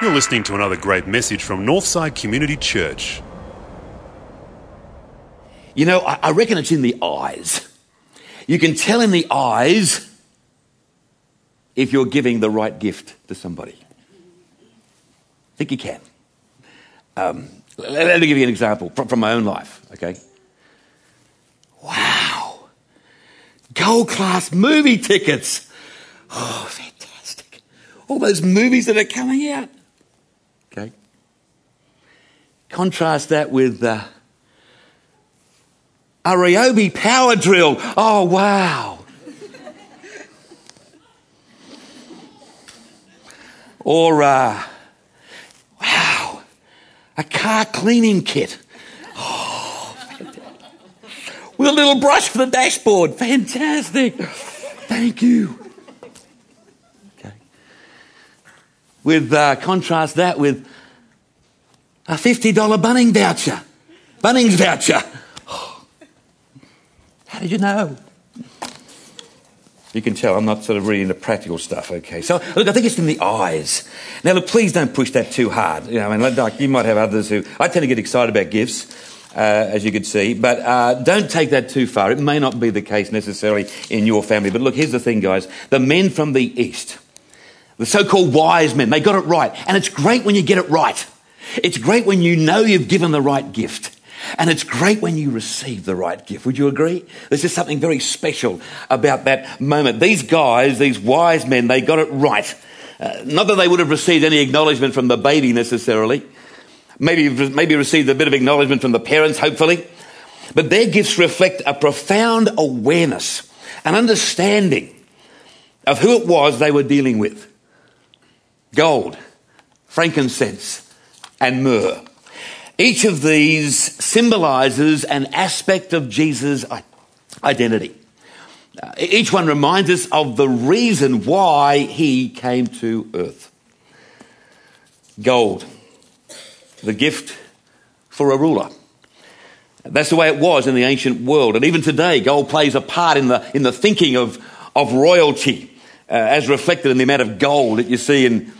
You're listening to another great message from Northside Community Church. You know, I, I reckon it's in the eyes. You can tell in the eyes if you're giving the right gift to somebody. I think you can. Um, let, let me give you an example from, from my own life, okay? Wow. Gold class movie tickets. Oh, fantastic. All those movies that are coming out. Okay? Contrast that with uh, a Ryobi power drill. Oh, wow. or, uh, wow, a car cleaning kit. Oh, with a little brush for the dashboard. Fantastic. Thank you. Okay. With, uh, contrast that with a $50 Bunning voucher. Bunnings voucher. How did you know? You can tell I'm not sort of really into practical stuff, okay? So, look, I think it's in the eyes. Now, look, please don't push that too hard. You know, I mean, like, you might have others who, I tend to get excited about gifts, uh, as you could see, but uh, don't take that too far. It may not be the case necessarily in your family. But look, here's the thing, guys. The men from the East, the so-called wise men, they got it right. And it's great when you get it right. It's great when you know you've given the right gift. And it's great when you receive the right gift. Would you agree? There's just something very special about that moment. These guys, these wise men, they got it right. Uh, not that they would have received any acknowledgement from the baby necessarily. Maybe, maybe received a bit of acknowledgement from the parents, hopefully. But their gifts reflect a profound awareness, an understanding of who it was they were dealing with. Gold, frankincense, and myrrh. Each of these symbolizes an aspect of Jesus' identity. Uh, each one reminds us of the reason why he came to earth. Gold, the gift for a ruler. That's the way it was in the ancient world. And even today, gold plays a part in the, in the thinking of, of royalty, uh, as reflected in the amount of gold that you see in,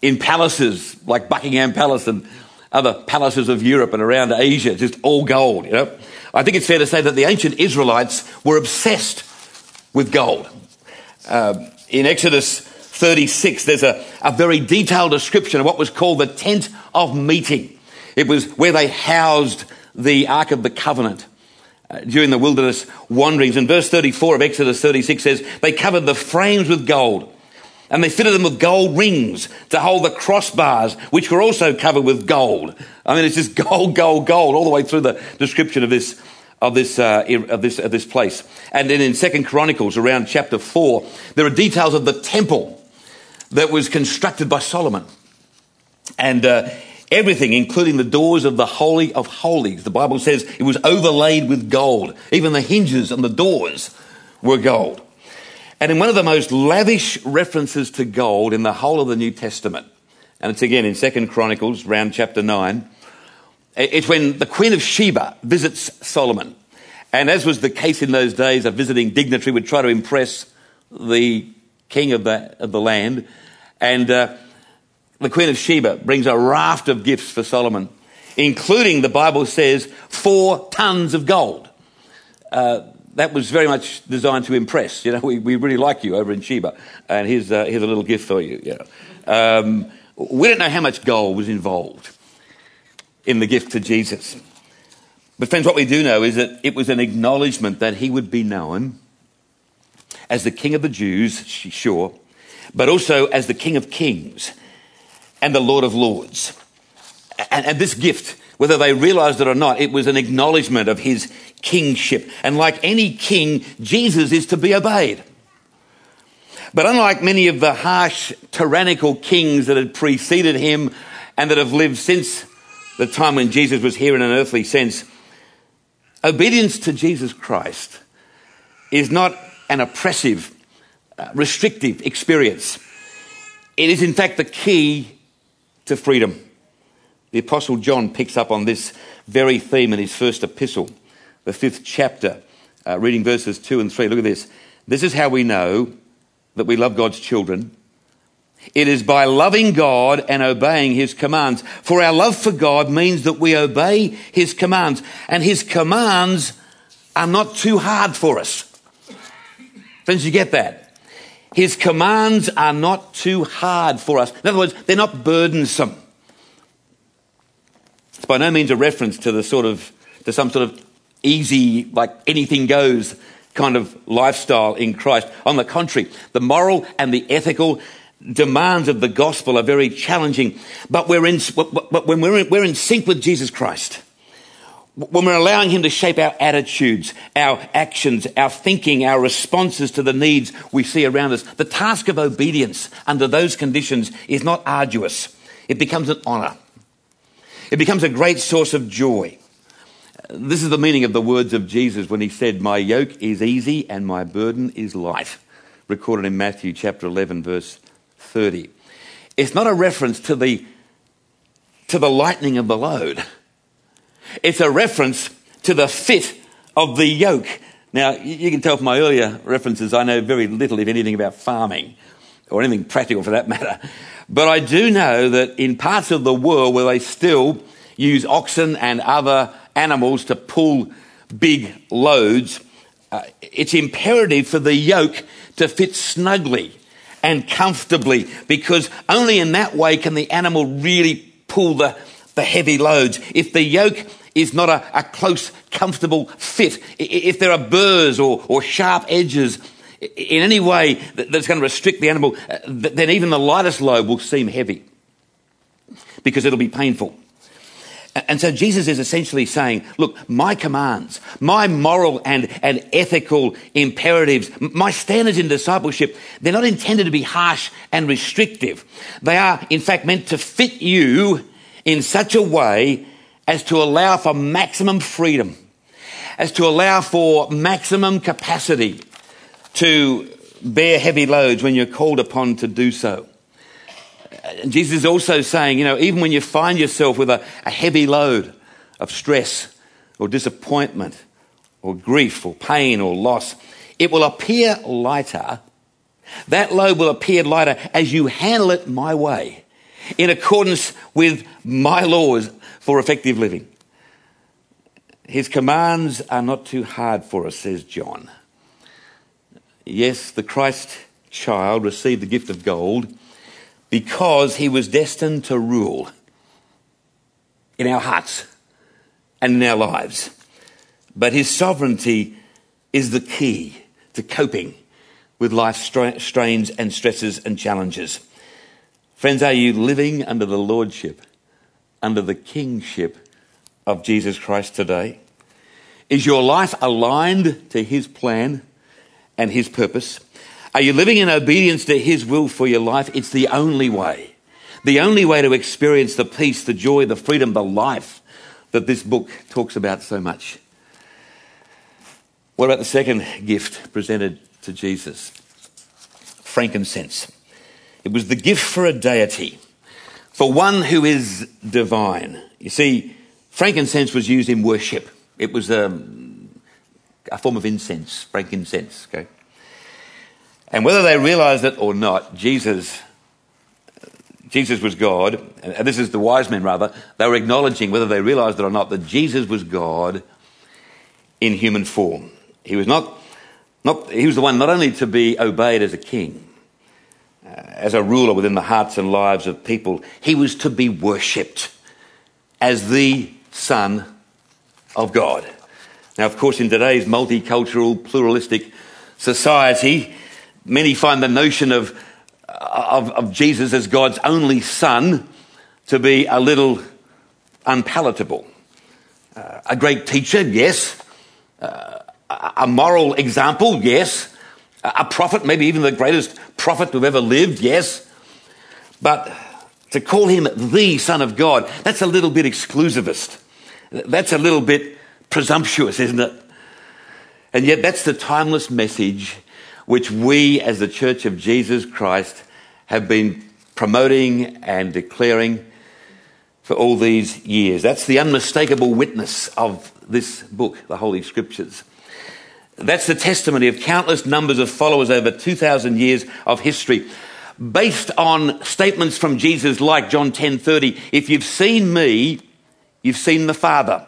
in palaces like Buckingham Palace and other palaces of Europe and around Asia, It's just all gold, you know. I think it's fair to say that the ancient Israelites were obsessed with gold. Uh, in Exodus 36, there's a, a very detailed description of what was called the tent of meeting. It was where they housed the Ark of the Covenant uh, during the wilderness wanderings. And verse 34 of Exodus 36 says, They covered the frames with gold and they fitted them with gold rings to hold the crossbars, which were also covered with gold. I mean, it's just gold, gold, gold all the way through the description of this of this uh, of this of this place. And then in Second Chronicles, around chapter four, there are details of the temple that was constructed by Solomon, and. Uh, everything, including the doors of the Holy of Holies. The Bible says it was overlaid with gold. Even the hinges and the doors were gold. And in one of the most lavish references to gold in the whole of the New Testament, and it's again in Second Chronicles, round chapter 9, it's when the Queen of Sheba visits Solomon. And as was the case in those days, a visiting dignitary would try to impress the king of the, of the land. And uh, the Queen of Sheba brings a raft of gifts for Solomon, including, the Bible says, four tons of gold. Uh, that was very much designed to impress. You know, we, we really like you over in Sheba, and here's, uh, here's a little gift for you. you know. um, we don't know how much gold was involved in the gift to Jesus. But, friends, what we do know is that it was an acknowledgement that he would be known as the King of the Jews, sure, but also as the King of Kings and the Lord of Lords. And, and this gift, whether they realized it or not, it was an acknowledgement of his kingship. And like any king, Jesus is to be obeyed. But unlike many of the harsh, tyrannical kings that had preceded him and that have lived since the time when Jesus was here in an earthly sense, obedience to Jesus Christ is not an oppressive, uh, restrictive experience. It is, in fact, the key to freedom. The Apostle John picks up on this very theme in his first epistle the fifth chapter, uh, reading verses 2 and 3. Look at this. This is how we know that we love God's children. It is by loving God and obeying His commands. For our love for God means that we obey His commands, and His commands are not too hard for us. Friends, you get that? His commands are not too hard for us. In other words, they're not burdensome. It's by no means a reference to the sort of to some sort of easy, like anything goes kind of lifestyle in Christ. On the contrary, the moral and the ethical demands of the gospel are very challenging, but we're in, but when we're in, we're in sync with Jesus Christ, when we're allowing Him to shape our attitudes, our actions, our thinking, our responses to the needs we see around us, the task of obedience under those conditions is not arduous. It becomes an honor. It becomes a great source of joy. This is the meaning of the words of Jesus when he said, My yoke is easy and my burden is light, recorded in Matthew chapter 11, verse 30. It's not a reference to the, to the lightening of the load, it's a reference to the fit of the yoke. Now, you can tell from my earlier references, I know very little, if anything, about farming or anything practical for that matter. But I do know that in parts of the world where they still use oxen and other animals to pull big loads, uh, it's imperative for the yoke to fit snugly and comfortably because only in that way can the animal really pull the, the heavy loads. If the yoke is not a, a close, comfortable fit, if there are burrs or, or sharp edges in any way that's going to restrict the animal, uh, then even the lightest load will seem heavy because it'll be painful. And so Jesus is essentially saying, look, my commands, my moral and, and ethical imperatives, my standards in discipleship, they're not intended to be harsh and restrictive. They are, in fact, meant to fit you in such a way as to allow for maximum freedom, as to allow for maximum capacity to bear heavy loads when you're called upon to do so. Jesus is also saying, you know, even when you find yourself with a, a heavy load of stress or disappointment or grief or pain or loss, it will appear lighter. That load will appear lighter as you handle it my way, in accordance with my laws for effective living. His commands are not too hard for us, says John. Yes, the Christ child received the gift of gold because he was destined to rule in our hearts and in our lives. But his sovereignty is the key to coping with life's strains and stresses and challenges. Friends, are you living under the lordship, under the kingship of Jesus Christ today? Is your life aligned to his plan and his purpose? Are you living in obedience to His will for your life? It's the only way. The only way to experience the peace, the joy, the freedom, the life that this book talks about so much. What about the second gift presented to Jesus? Frankincense. It was the gift for a deity, for one who is divine. You see, frankincense was used in worship. It was a, um, a form of incense, frankincense. Okay? And whether they realized it or not, Jesus, Jesus was God, and this is the wise men rather, they were acknowledging, whether they realized it or not, that Jesus was God in human form. He was not, not he was the one not only to be obeyed as a king, as a ruler within the hearts and lives of people, he was to be worshipped as the Son of God. Now, of course, in today's multicultural, pluralistic society, Many find the notion of, of, of Jesus as God's only son to be a little unpalatable. Uh, a great teacher, yes. Uh, a moral example, yes. A prophet, maybe even the greatest prophet have ever lived, yes. But to call him the Son of God, that's a little bit exclusivist. That's a little bit presumptuous, isn't it? And yet, that's the timeless message which we as the Church of Jesus Christ have been promoting and declaring for all these years. That's the unmistakable witness of this book, the Holy Scriptures. That's the testimony of countless numbers of followers over 2,000 years of history. Based on statements from Jesus like John 10:30, if you've seen me, you've seen the Father.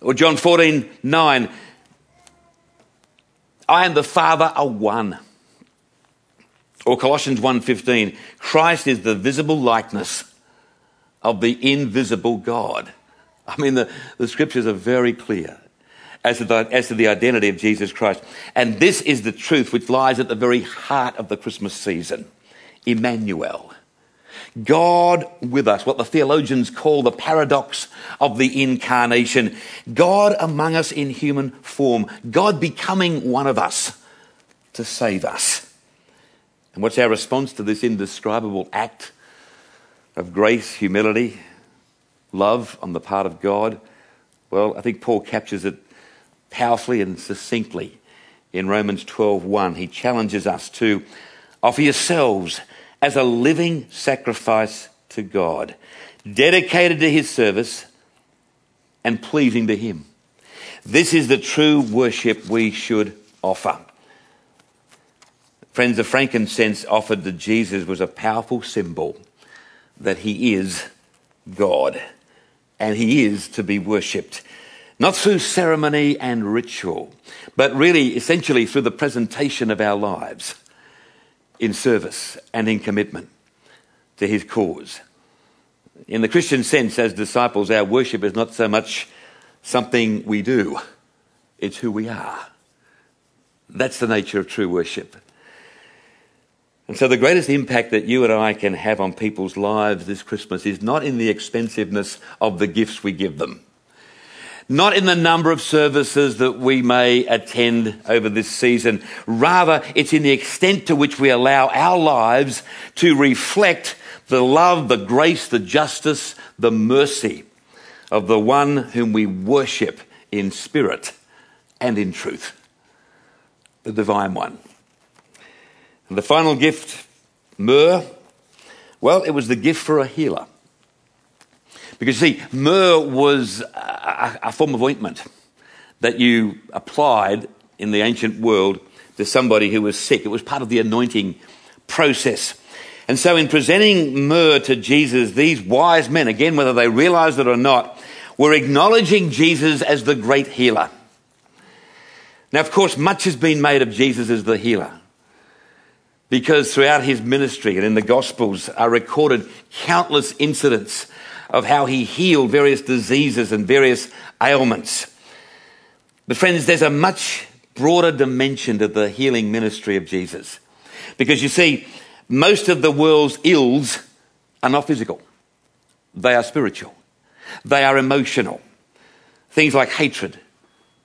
Or John 14:9, I and the Father are one. Or Colossians 1:15, Christ is the visible likeness of the invisible God. I mean, the, the scriptures are very clear as to, the, as to the identity of Jesus Christ. And this is the truth which lies at the very heart of the Christmas season Emmanuel. God with us, what the theologians call the paradox of the incarnation. God among us in human form. God becoming one of us to save us. And what's our response to this indescribable act of grace, humility, love on the part of God? Well, I think Paul captures it powerfully and succinctly in Romans 12:1. He challenges us to offer yourselves as a living sacrifice to God, dedicated to his service and pleasing to him. This is the true worship we should offer. Friends, the frankincense offered to Jesus was a powerful symbol that he is God and he is to be worshipped. Not through ceremony and ritual, but really essentially through the presentation of our lives in service and in commitment to his cause. In the Christian sense, as disciples, our worship is not so much something we do, it's who we are. That's the nature of true worship. And so, the greatest impact that you and I can have on people's lives this Christmas is not in the expensiveness of the gifts we give them, not in the number of services that we may attend over this season. Rather, it's in the extent to which we allow our lives to reflect the love, the grace, the justice, the mercy of the one whom we worship in spirit and in truth, the divine one. And the final gift, myrrh, well, it was the gift for a healer. Because you see, myrrh was a, a form of ointment that you applied in the ancient world to somebody who was sick. It was part of the anointing process. And so, in presenting myrrh to Jesus, these wise men, again, whether they realized it or not, were acknowledging Jesus as the great healer. Now, of course, much has been made of Jesus as the healer because throughout his ministry and in the Gospels are recorded countless incidents of how he healed various diseases and various ailments. But, friends, there's a much broader dimension to the healing ministry of Jesus. Because you see, most of the world's ills are not physical, they are spiritual, they are emotional. Things like hatred,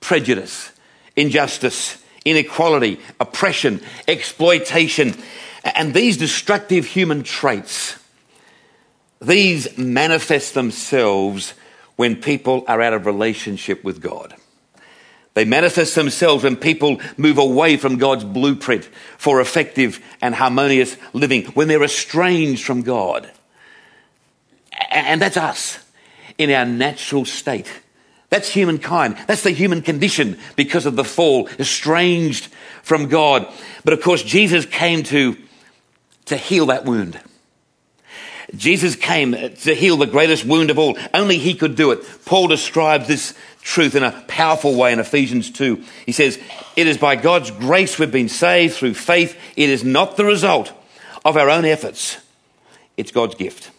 prejudice, injustice, inequality, oppression, exploitation. And these destructive human traits, these manifest themselves when people are out of relationship with God. They manifest themselves when people move away from God's blueprint for effective and harmonious living, when they're estranged from God. And that's us in our natural state. That's humankind. That's the human condition because of the fall, estranged from God. But of course, Jesus came to, to heal that wound. Jesus came to heal the greatest wound of all. Only he could do it. Paul describes this truth in a powerful way in Ephesians 2. He says, It is by God's grace we've been saved through faith. It is not the result of our own efforts, it's God's gift.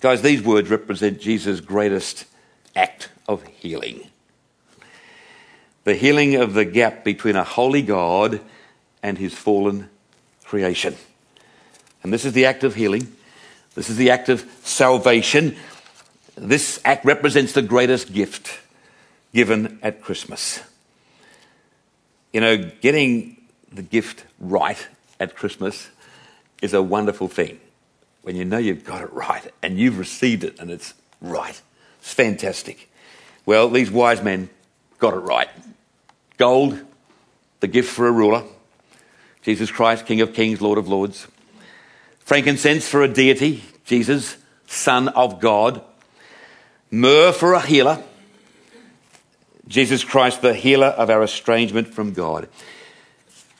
Guys, these words represent Jesus' greatest act of healing the healing of the gap between a holy God and his fallen creation. And this is the act of healing. This is the act of salvation. This act represents the greatest gift given at Christmas. You know, getting the gift right at Christmas is a wonderful thing when you know you've got it right and you've received it and it's right. It's fantastic. Well, these wise men got it right. Gold, the gift for a ruler. Jesus Christ, King of Kings, Lord of Lords. Frankincense for a deity, Jesus, Son of God. Myrrh for a healer. Jesus Christ, the healer of our estrangement from God.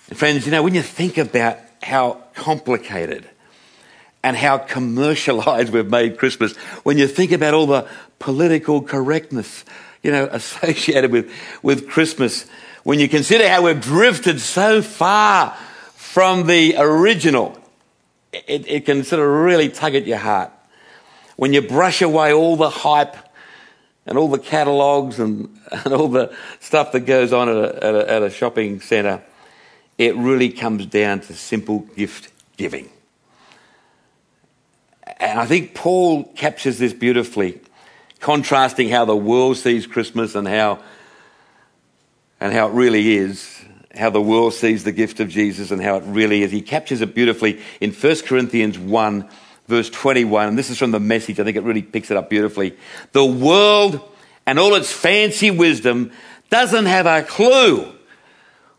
And friends, you know, when you think about how complicated and how commercialized we've made Christmas, when you think about all the political correctness, you know, associated with, with Christmas, when you consider how we've drifted so far from the original, it, it can sort of really tug at your heart. When you brush away all the hype and all the catalogues and, and all the stuff that goes on at a, at a, at a shopping centre, it really comes down to simple gift giving. And I think Paul captures this beautifully, contrasting how the world sees Christmas and how, and how it really is, how the world sees the gift of Jesus and how it really is. He captures it beautifully in 1 Corinthians 1, verse 21. And this is from the message. I think it really picks it up beautifully. The world and all its fancy wisdom doesn't have a clue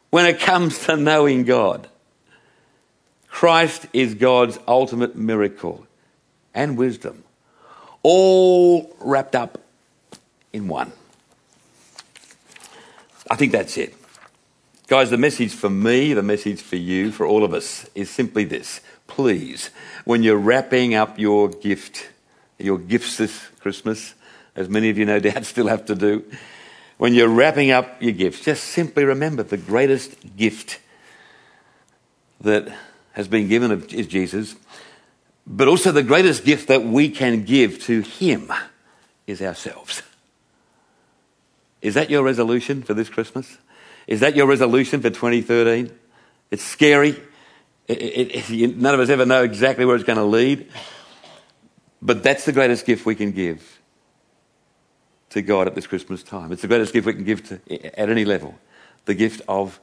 when it comes to knowing God. Christ is God's ultimate miracle and wisdom, all wrapped up in one. I think that's it. Guys, the message for me, the message for you, for all of us, is simply this. Please, when you're wrapping up your gift, your gifts this Christmas, as many of you no doubt still have to do, when you're wrapping up your gifts, just simply remember the greatest gift that has been given is Jesus, but also the greatest gift that we can give to Him is ourselves. Is that your resolution for this Christmas? Is that your resolution for 2013? It's scary. It, it, it, none of us ever know exactly where it's going to lead. But that's the greatest gift we can give to God at this Christmas time. It's the greatest gift we can give to, at any level the gift of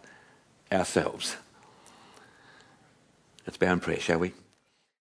ourselves. Let's bow in prayer, shall we?